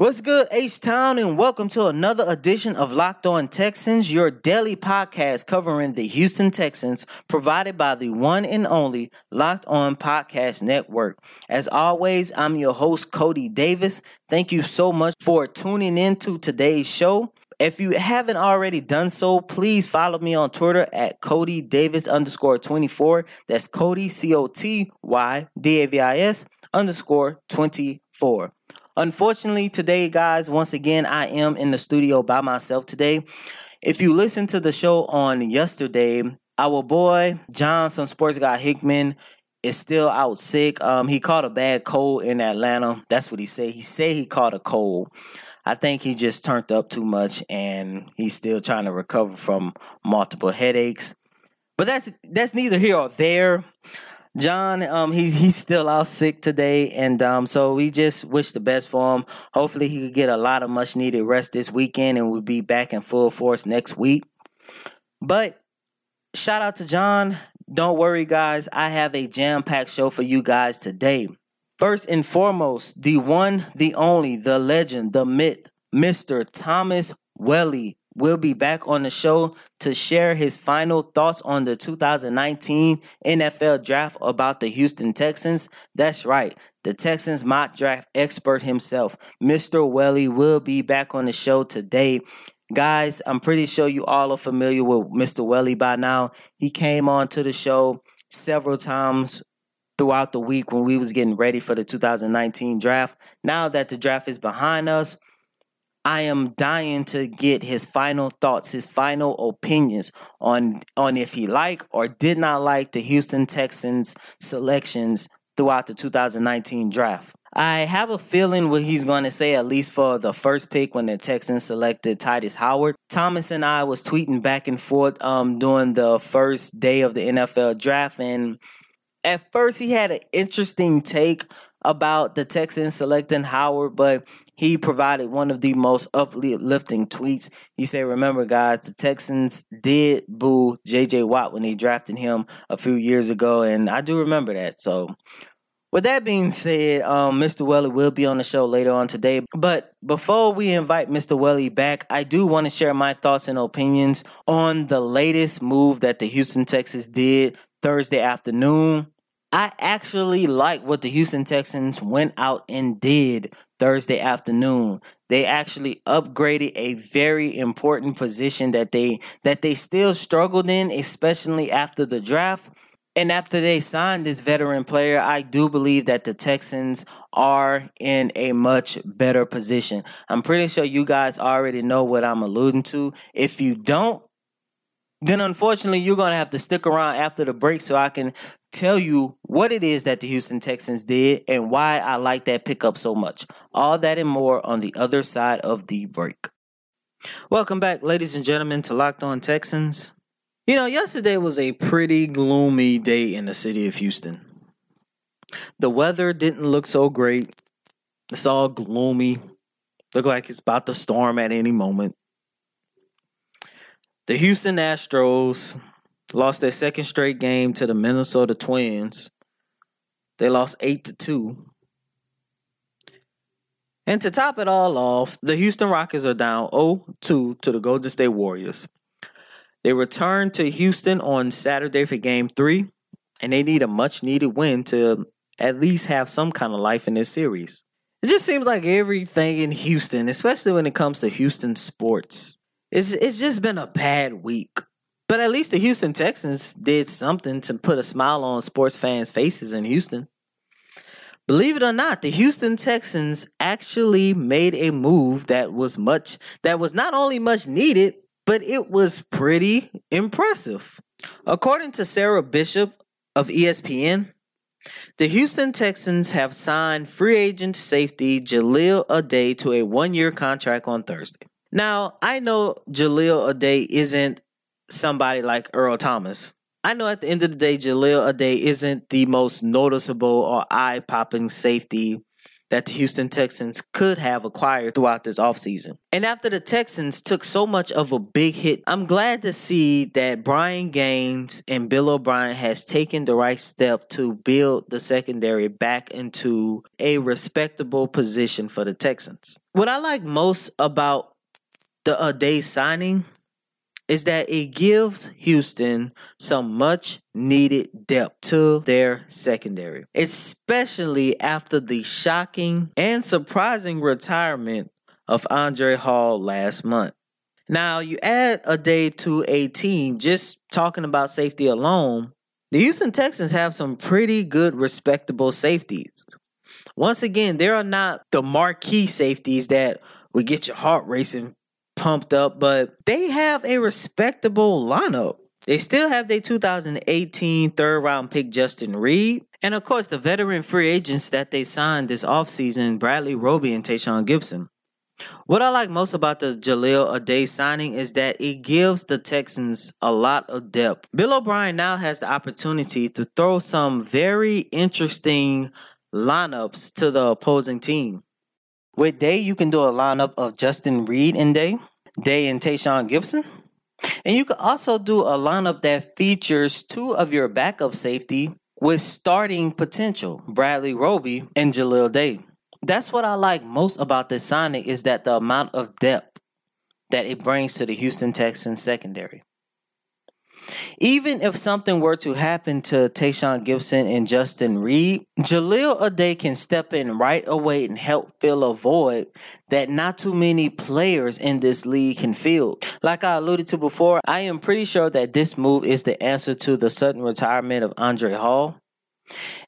What's good, H Town, and welcome to another edition of Locked On Texans, your daily podcast covering the Houston Texans, provided by the one and only Locked On Podcast Network. As always, I'm your host, Coty Davis. Thank you so much for tuning in to today's show. If you haven't already done so, please follow me on Twitter at Coty Davis underscore 24. That's Coty, C O T Y D A V I S underscore 24. Unfortunately, today, guys, once again, I am in the studio by myself today. If you listened to the show on yesterday, our boy Johnson Sports Guy Hickman is still out sick. Um, he caught a bad cold in Atlanta. That's what he said. He said he caught a cold. I think he just turned up too much and he's still trying to recover from multiple headaches. But that's that's neither here or there. John, um, he's he's still out sick today, and um, so we just wish the best for him. Hopefully, he could get a lot of much needed rest this weekend, and we'll be back in full force next week. But shout out to John. Don't worry, guys. I have a jam packed show for you guys today. First and foremost, the one, the only, the legend, the myth, Mr. Thomas Welly will be back on the show to share his final thoughts on the 2019 NFL draft about the Houston Texans. That's right. The Texans mock draft expert himself, Mr. Welly, will be back on the show today. Guys, I'm pretty sure you all are familiar with Mr. Welly by now. He came on to the show several times throughout the week when we was getting ready for the 2019 draft. Now that the draft is behind us, I am dying to get his final thoughts, his final opinions on on if he liked or did not like the Houston Texans selections throughout the 2019 draft. I have a feeling what he's going to say at least for the first pick when the Texans selected Tytus Howard. Thomas and I was tweeting back and forth um during the first day of the NFL draft and at first he had an interesting take about the Texans selecting Howard, but he provided one of the most uplifting tweets. He said, Remember, guys, the Texans did boo JJ Watt when they drafted him a few years ago, and I do remember that. So, with that being said, um, Mr. Welly will be on the show later on today. But before we invite Mr. Welly back, I do want to share my thoughts and opinions on the latest move that the Houston Texans did Thursday afternoon. I actually like what the Houston Texans went out and did Thursday afternoon. They actually upgraded a very important position that they that they still struggled in, especially after the draft. And after they signed this veteran player, I do believe that the Texans are in a much better position. I'm pretty sure you guys already know what I'm alluding to. If you don't, then unfortunately you're going to have to stick around after the break so I can tell you what it is that the Houston Texans did and why I like that pickup so much. All that and more on the other side of the break. Welcome back, ladies and gentlemen, to Locked On Texans. You know, yesterday was a pretty gloomy day in the city of Houston. The weather didn't look so great. It's all gloomy. Look like it's about to storm at any moment. The Houston Astros lost their second straight game to the Minnesota Twins. They lost 8 to 2. And to top it all off, the Houston Rockets are down 0-2 to the Golden State Warriors. They return to Houston on Saturday for game 3, and they need a much needed win to at least have some kind of life in this series. It just seems like everything in Houston, especially when it comes to Houston sports, it's, it's just been a bad week. But at least the Houston Texans did something to put a smile on sports fans' faces in Houston. Believe it or not, the Houston Texans actually made a move that was much that was not only much needed, but it was pretty impressive. According to Sarah Barshop of ESPN, The Houston Texans have signed free agent safety Jahleel Addae to a one year contract on Thursday. Now, I know Jahleel Addae isn't somebody like Earl Thomas. I know at the end of the day, Jahleel Addae isn't the most noticeable or eye popping safety that the Houston Texans could have acquired throughout this offseason. And after the Texans took so much of a big hit, I'm glad to see that Brian Gaines and Bill O'Brien has taken the right step to build the secondary back into a respectable position for the Texans. What I like most about the Addae signing is that it gives Houston some much needed depth to their secondary, especially after the shocking and surprising retirement of Andre Hal last month. Now, you add Addae to a team, just talking about safety alone, the Houston Texans have some pretty good, respectable safeties. Once again, there are not the marquee safeties that would get your heart racing pumped up, but they have a respectable lineup. They still have their 2018 third round pick Justin Reid. And of course, the veteran free agents that they signed this offseason, Bradley Roby and Tashaun Gipson. What I like most about the Jahleel Addae signing is that it gives the Texans a lot of depth. Bill O'Brien now has the opportunity to throw some very interesting lineups to the opposing team. With Day, you can do a lineup of Justin Reid and Day, Day and Tashaun Gipson. And you can also do a lineup that features two of your backup safety with starting potential, Bradley Roby and Jaleel Day. That's what I like most about this signing is that the amount of depth that it brings to the Houston Texans secondary. Even if something were to happen to Tashaun Gipson and Justin Reid, Jahleel Addae can step in right away and help fill a void that not too many players in this league can fill. Like I alluded to before, I am pretty sure that this move is the answer to the sudden retirement of Andre Hal.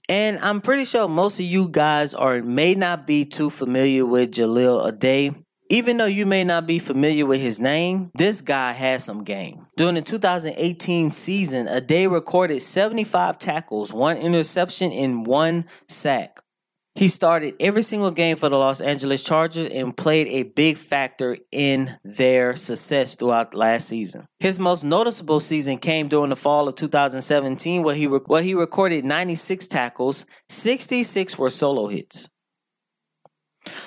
And I'm pretty sure most of you guys are may not be too familiar with Jahleel Addae. Even though you may not be familiar with his name, this guy has some game. During the 2018 season, Addae recorded 75 tackles, one interception, and one sack. He started every single game for the Los Angeles Chargers and played a big factor in their success throughout last season. His most noticeable season came during the fall of 2017 where he, re- where he recorded 96 tackles, 66 were solo hits.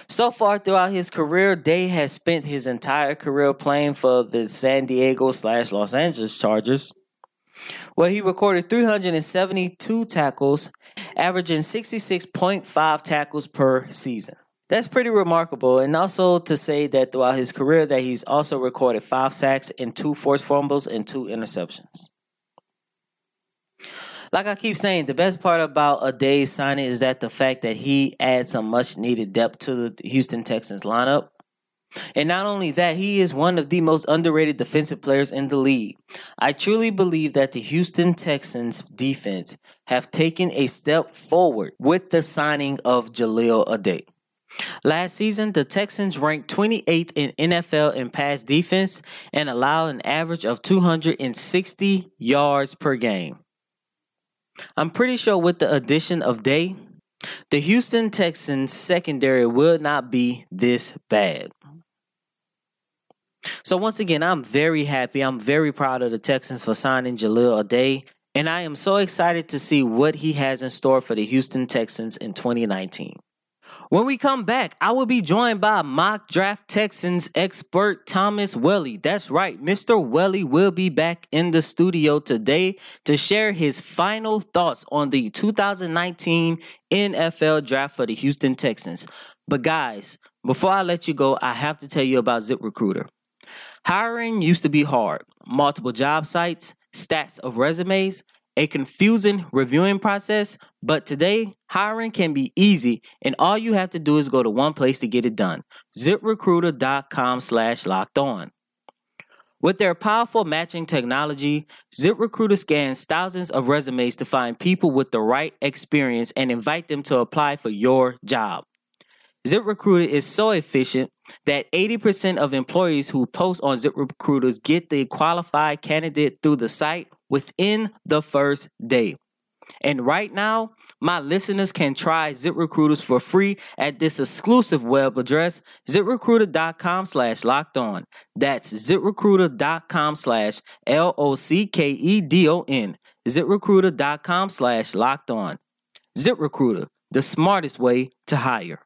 So far throughout his career, Day has spent his entire career playing for the San Diego slash Los Angeles Chargers, where he recorded 372 tackles, averaging 66.5 tackles per season. That's pretty remarkable, and also to say that throughout his career that he's also recorded five sacks and two forced fumbles and two interceptions. Like I keep saying, the best part about Addae's signing is that the fact that he adds some much needed depth to the Houston Texans lineup. And not only that, he is one of the most underrated defensive players in the league. I truly believe that the Houston Texans defense have taken a step forward with the signing of Jahleel Addae. Last season, the Texans ranked 28th in NFL in pass defense and allowed an average of 260 yards per game. I'm pretty sure with the addition of Day, the Houston Texans secondary will not be this bad. So once again, I'm very happy. I'm very proud of the Texans for signing Jahleel Addae, and I am so excited to see what he has in store for the Houston Texans in 2019. When we come back, I will be joined by mock draft Texans expert Thomas Welly. That's right, Mr. Welly will be back in the studio today to share his final thoughts on the 2019 NFL draft for the Houston Texans. But guys, before I let you go, I have to tell you about ZipRecruiter. Hiring used to be hard. Multiple job sites, stacks of resumes, a confusing reviewing process, but today hiring can be easy and all you have to do is go to one place to get it done. ZipRecruiter.com slash locked on. With their powerful matching technology, ZipRecruiter scans thousands of resumes to find people with the right experience and invite them to apply for your job. ZipRecruiter is so efficient that 80% of employees who post on ZipRecruiters get the qualified candidate through the site within the first day. And right now, my listeners can try ZipRecruiters for free at this exclusive web address, ziprecruiter.com slash locked on. That's ziprecruiter.com slash L O C K E D O N. ZipRecruiter.com slash locked on. ZipRecruiter, the smartest way to hire.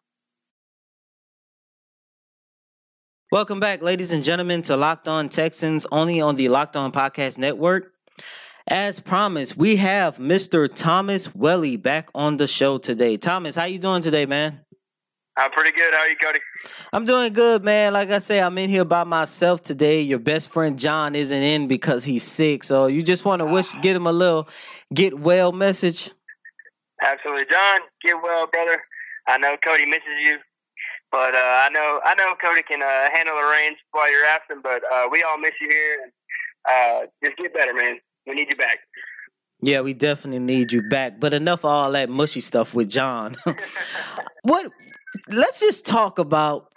Welcome back, ladies and gentlemen, to Locked On Texans, only on the Locked On Podcast Network. As promised, we have Mr. Thomas Welly back on the show today. Thomas, how you doing today, man? I'm pretty good. How are you, Coty? I'm doing good, man. Like I say, I'm in here by myself today. Your best friend John isn't in because he's sick. So you just want to wish get him a little get well message. Absolutely, John. Get well, brother. I know Coty misses you, but uh, I know I know Coty can uh, handle the reins while you're absent. But uh, we all miss you here. And, uh, just get better, man. We need you back. Yeah, we definitely need you back. But enough of all that mushy stuff with John. what? Let's just talk about.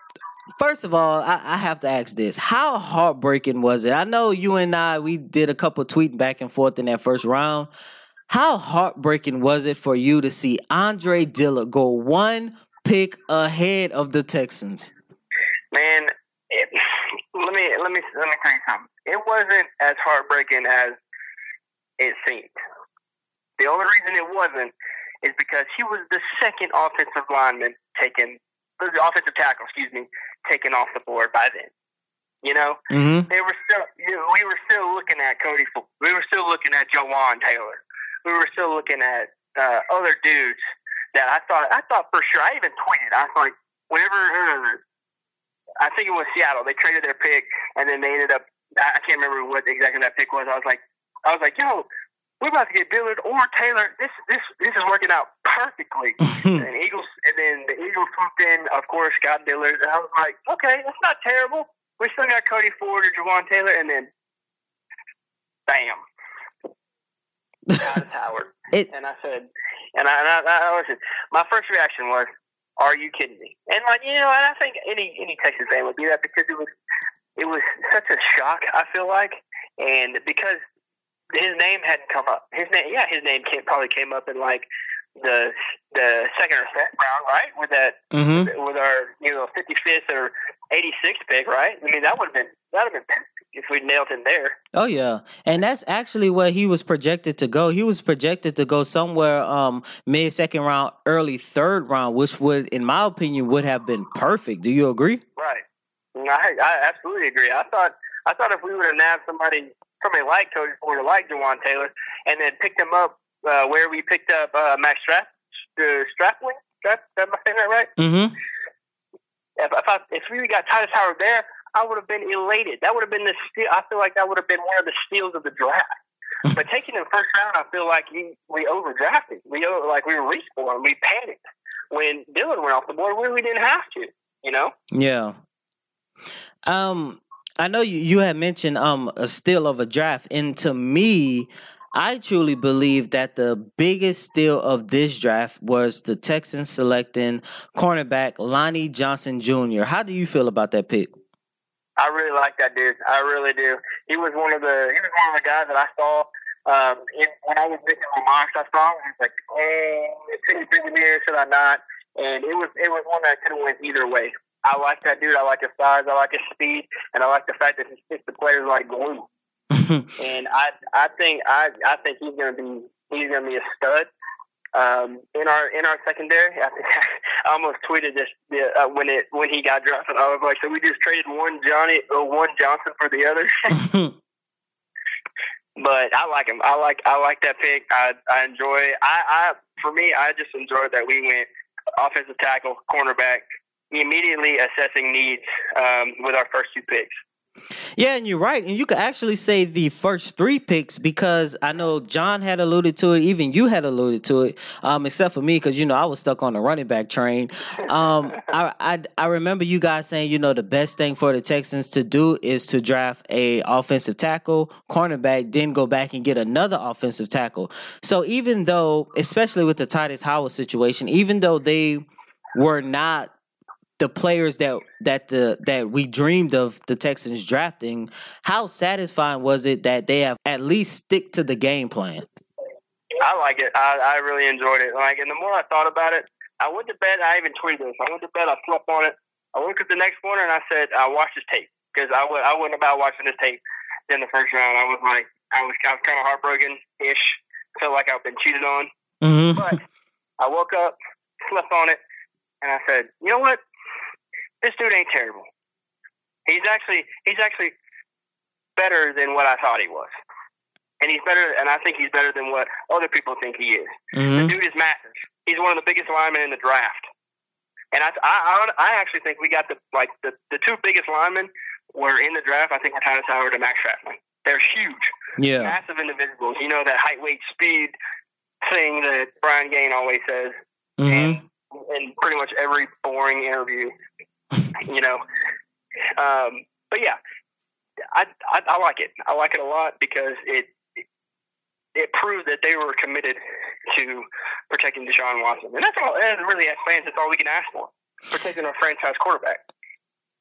First of all, I, I have to ask this: How heartbreaking was it? I know you and I we did a couple tweeting back and forth in that first round. How heartbreaking was it for you to see Andre Dillard go one pick ahead of the Texans? Man, it, let me let me let me tell you something. It wasn't as heartbreaking as it seemed. The only reason it wasn't is because he was the second offensive lineman taken, the offensive tackle, excuse me, taken off the board by then. You know, Mm-hmm. they were still, you know, we were still looking at Cody. We were still looking at Jawaan Taylor. We were still looking at uh, other dudes that I thought, I thought for sure. I even tweeted. I was like, whenever uh, I think it was Seattle, they traded their pick, and then they ended up. I I can't remember what exactly that pick was. I was like, I was like, yo, we're about to get Dillard or Taylor. This this this is working out perfectly. and Eagles, and then the Eagles swooped in, of course, got Dillard. And I was like, okay, that's not terrible. We still got Cody Ford or Javon Taylor, and then, bam, Travis Howard. It- and I said, and I, and I, I listen. My first reaction was, "Are you kidding me?" And like you know, and I think any any Texas fan would do that because it was it was such a shock. I feel like, and because his name hadn't come up. His name, yeah, his name came, probably came up in like the the second or third round, right? With that, mm-hmm. with our you know fifty fifth or eighty sixth pick, right? I mean, that would have been that would have been if we nailed him there. Oh yeah, and that's actually where he was projected to go. He was projected to go somewhere um mid second round, early third round, which would, in my opinion, would have been perfect. Do you agree? Right. I, I absolutely agree. I thought I thought if we would have nabbed somebody somebody like Cody Ford or like Jawaan Taylor, and then picked him up uh, where we picked up uh, Max Strap uh, Strapling. Strap, am I saying that right? Mm-hmm. If, if, I, if we got Tytus Howard there, I would have been elated. That would have been the steal. I feel like that would have been one of the steals of the draft. but taking him first round, I feel like we, we overdrafted. We over, like we reached for him. We panicked when Dylan went off the board where we didn't have to. You know. Yeah. Um, I know you, you had mentioned um a steal of a draft, and to me, I truly believe that the biggest steal of this draft was the Texans selecting cornerback Lonnie Johnson Jr. How do you feel about that pick? I really like that dude. I really do. He was one of the he was one of the guys that I saw um, when I was making my mocks. I saw him. I was like, oh, should he bring him here? Should I not? And it was it was one that could have went either way. I like that dude. I like his size. I like his speed, and I like the fact that he sticks the players like glue. and I I think I I think he's gonna be he's gonna be a stud. Um, in our in our secondary, I, think I almost tweeted this uh, when it when he got drafted. I was like, so we just traded one Johnny or one Johnson for the other. but I like him. I like I like that pick. I I enjoy. I I for me, I just enjoyed that we went offensive tackle, cornerback, immediately assessing needs um, with our first two picks. Yeah, and you're right. And you could actually say the first three picks because I know John had alluded to it, even you had alluded to it, um, except for me because you know I was stuck on the running back train. Um, I, I I remember you guys saying you know the best thing for the Texans to do is to draft a offensive tackle, cornerback, then go back and get another offensive tackle. So even though, especially with the Tytus Howard situation, even though they were not the players that that the that we dreamed of the Texans drafting, how satisfying was it that they have at least stick to the game plan? I like it. I, I really enjoyed it. Like, and the more I thought about it, I went to bed. I even tweeted this. I went to bed. I slept on it. I woke up the next morning and I said, I watched this tape because I would I wasn't about watching this tape in the first round. I was like, I was, I was kind of heartbroken ish. Felt like I've been cheated on. Mm-hmm. But I woke up, slept on it, and I said, you know what? This dude ain't terrible. He's actually he's actually better than what I thought he was. And he's better, and I think he's better than what other people think he is. Mm-hmm. The dude is massive. He's one of the biggest linemen in the draft. And I, I, I actually think we got the like the, the two biggest linemen were in the draft. I think were Tytus Howard and Max Strathman. They're huge, Yeah. massive individuals. You know that height, weight, speed thing that Brian Gaine always says Mm-hmm. in pretty much every boring interview. you know, um, but yeah, I, I I like it. I like it a lot because it it proved that they were committed to protecting Deshaun Watson, and that's all. And really, as fans, that's all we can ask for: protecting our franchise quarterback.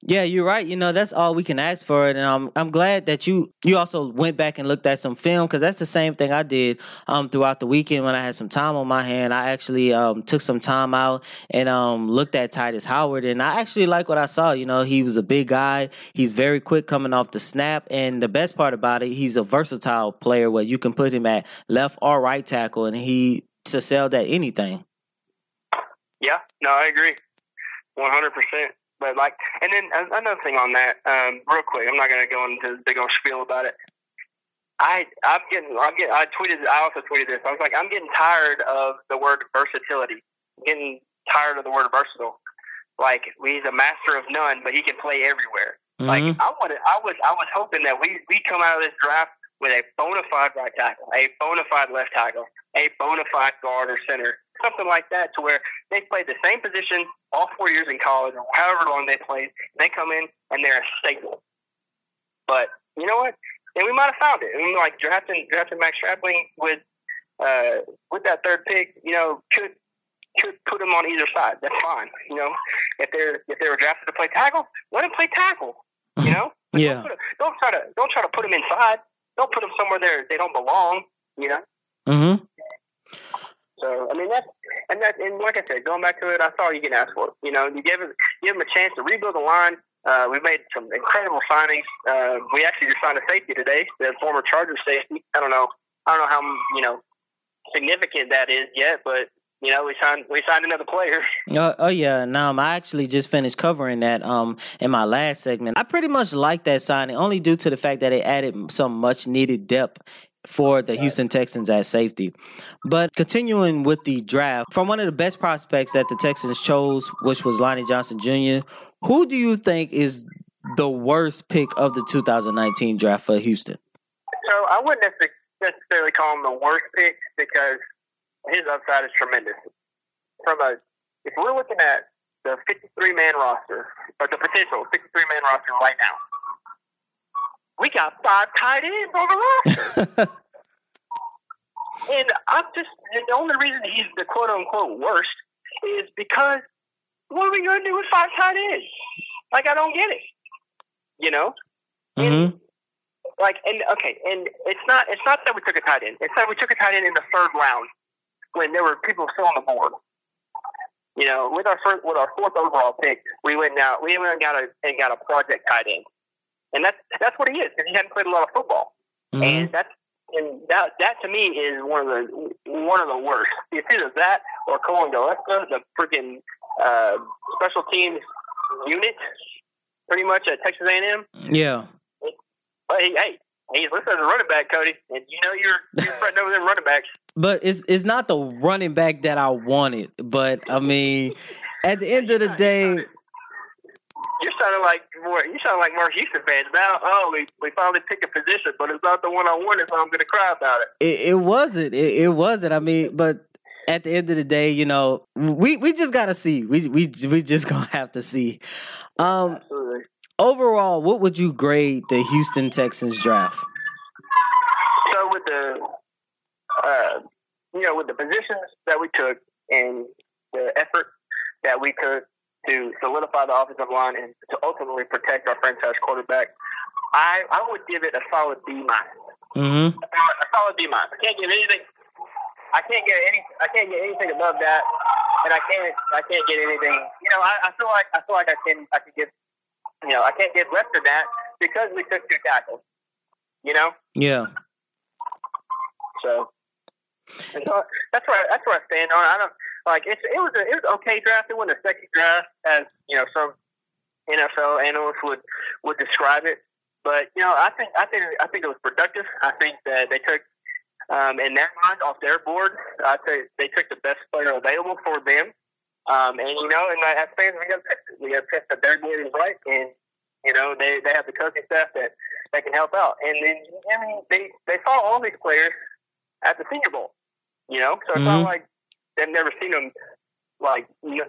Yeah, you're right. You know, that's all we can ask for it, and I'm I'm glad that you you also went back and looked at some film because that's the same thing I did um throughout the weekend when I had some time on my hand. I actually um took some time out and um looked at Tytus Howard, and I actually like what I saw. You know, he was a big guy. He's very quick coming off the snap, and the best part about it, he's a versatile player where you can put him at left or right tackle, and he to sell that anything. Yeah, no, I agree, one hundred percent. But like, and then another thing on that, um, real quick. I'm not going to go into the big old spiel about it. I I'm getting I'm getting I tweeted I also tweeted this. I was like I'm getting tired of the word versatility. I'm getting tired of the word versatile. Like he's a master of none, but he can play everywhere. Like Mhm. I wanted, I was I was hoping that we we come out of this draft with a bona fide right tackle, a bona fide left tackle, a bona fide guard or center, something like that, to where they played the same position all four years in college, or however long they played. They come in and they're a staple. But you know what? And we might have found it. And like drafting drafting Max Strapling with uh, with that third pick, you know, could could put them on either side. That's fine. You know, if they're if they were drafted to play tackle, let them play tackle. You know, Yeah. Don't, 'em- don't try to don't try to put them inside. Don't put them somewhere there they don't belong. You know. Mm-hmm. So I mean that's and that, and like I said, going back to it, that's all you can ask for. It. You know, you give it, give them a chance to rebuild the line. Uh, we made some incredible signings. Uh, we actually just signed a safety today, the former Charger safety. I don't know, I don't know how you know significant that is yet, but you know, we signed we signed another player. Oh, oh yeah, and um, I actually just finished covering that um in my last segment. I pretty much like that signing, only due to the fact that it added some much needed depth for the Houston Texans at safety. But continuing with the draft, from one of the best prospects that the Texans chose, which was Lonnie Johnson Jr., who do you think is the worst pick of the 2019 draft for Houston? So I wouldn't necessarily call him the worst pick because his upside is tremendous. From a, if we're looking at the 53 man roster or the potential 53 man roster right now, we got five tight ends on the roster, and I'm just and the only reason he's the quote unquote worst is because what are we going to do with five tight ends? Like I don't get it. You know, Mm-hmm. like and okay, and it's not it's not that we took a tight end. It's that we took a tight end in the third round when there were people still on the board. You know, with our first with our fourth overall pick, we went out we went and got a and got a project tight end, and that's that's what he is because he hadn't played a lot of football, Mm-hmm. and that's and that that to me is one of the one of the worst. It's either that or Cullen Gillaspia, the freaking uh, special teams unit, pretty much at Texas A&M. Yeah. But hey, hey, he's listed as a running back, Coty, and you know you're you're fretting over them running backs. But it's it's not the running back that I wanted. But I mean, at the end of the day, You're like more. You sound like more Houston fans now. Oh, we we finally picked a position, but it's not the one I wanted, so I'm going to cry about it. it, it wasn't. It, it wasn't. I mean, but at the end of the day, you know, we we just gotta see. We we we just gonna have to see. Um, Absolutely. overall, what would you grade the Houston Texans draft? So with the, uh, you know, with the positions that we took and the effort that we took to solidify the offensive line and to ultimately protect our franchise quarterback, I I would give it a solid B minus. Mm-hmm. a solid B minus. I can't give anything I can't get any. I can't get anything above that, and I can't. I can't get anything. You know, I, I feel like I feel like I can. I can get. You know, I can't get less than that because we took two tackles. You know, Yeah. so. So that's where that's where I stand on. it. I don't like it's it was a it was okay draft. It wasn't a second draft as you know some NFL analysts would would describe it. But you know, I think I think I think it was productive. I think that they took um, in their mind off their board. I think they took the best player available for them. Um, and you know, and as fans, we got we got trust that their board is right, and you know they they have the coaching staff that that can help out. And then I mean, they they saw all these players at the Senior Bowl. You know, so it's Mhm. not like they've never seen them like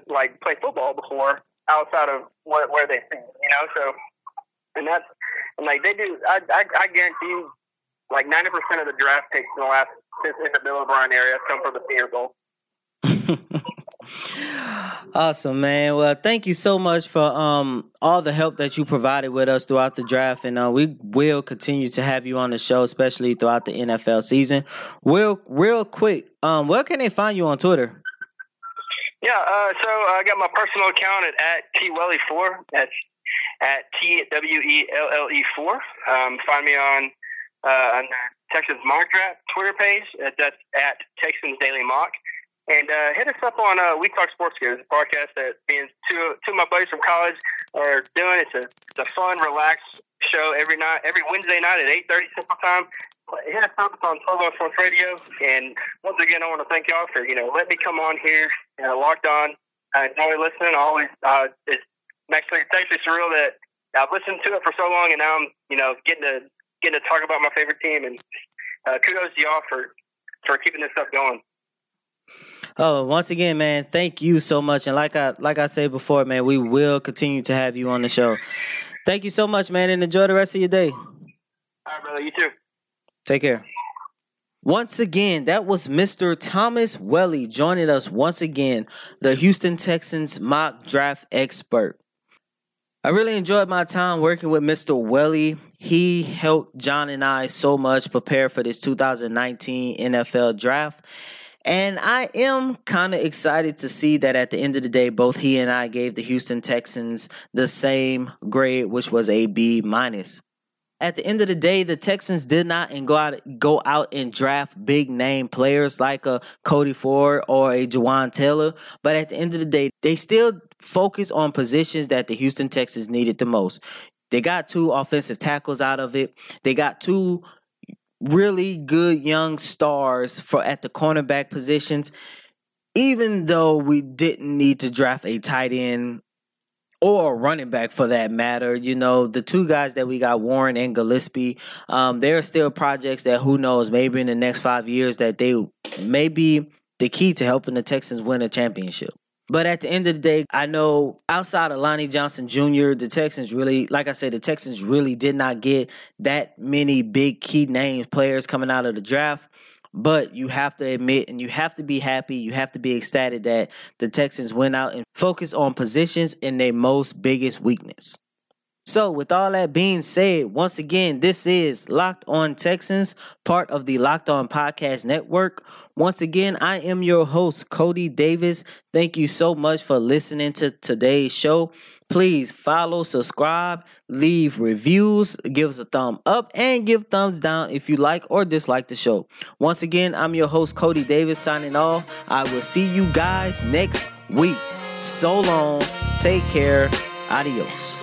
like play football before outside of where, where they've seen. You know, so and that's and like they do. I I, I guarantee you, like ninety percent of the draft picks in the last since in the Bill O'Brien area come from the Senior Bowl. awesome, man. Well, thank you so much for um all the help that you provided with us throughout the draft, and uh, we will continue to have you on the show, especially throughout the NFL season. Real, real quick, um, where can they find you on Twitter? Yeah, uh, so I got my personal account at, at twelly4. That's at T W E L L E 4. Um, find me on, uh, on the Texas Mock Draft Twitter page. That's at Texans Daily Mock. And uh, hit us up on uh, We Talk Sports Gear, the podcast that being two, two of my buddies from college are doing. It's a, it's a fun, relaxed show every night, every Wednesday night at 8.30 Central Time. Hit us up on 12 Sports Radio. And once again, I want to thank y'all for, you know, let me come on here, you know, locked on. I enjoy listening. I always, uh, it's actually, it's actually surreal that I've listened to it for so long and now I'm, you know, getting to, getting to talk about my favorite team. And uh, kudos to y'all for, for keeping this stuff going. Oh, once again, man, thank you so much. And like I like I said before, man, we will continue to have you on the show. Thank you so much, man, and enjoy the rest of your day. All right, brother. You too. Take care. Once again, that was Mr. Thomas Welly joining us once again, the Houston Texans mock draft expert. I really enjoyed my time working with Mr. Welly. He helped John and I so much prepare for this 2019 NFL draft. And I am kind of excited to see that at the end of the day, both he and I gave the Houston Texans the same grade, which was a B minus at the end of the day, the Texans did not and go out go out and draft big name players like a Cody Ford or a Jawaan Taylor. But at the end of the day, they still focus on positions that the Houston Texans needed the most. They got two offensive tackles out of it. They got two really good young stars for at the cornerback positions. Even though we didn't need to draft a tight end or a running back for that matter. You know, the two guys that we got, Warring and Gillaspia, um, there are still projects that who knows, maybe in the next five years that they may be the key to helping the Texans win a championship. But at the end of the day, I know outside of Lonnie Johnson Jr., the Texans really, like I said, the Texans really did not get that many big key names players coming out of the draft. But you have to admit and you have to be happy, you have to be ecstatic that the Texans went out and focused on positions in their most biggest weakness. So, with all that being said, once again, this is Locked On Texans, part of the Locked On Podcast Network. Once again, I am your host, Coty Davis. Thank you so much for listening to today's show. Please follow, subscribe, leave reviews, give us a thumb up, and give thumbs down if you like or dislike the show. Once again, I'm your host, Coty Davis, signing off. I will see you guys next week. So long. Take care. Adios.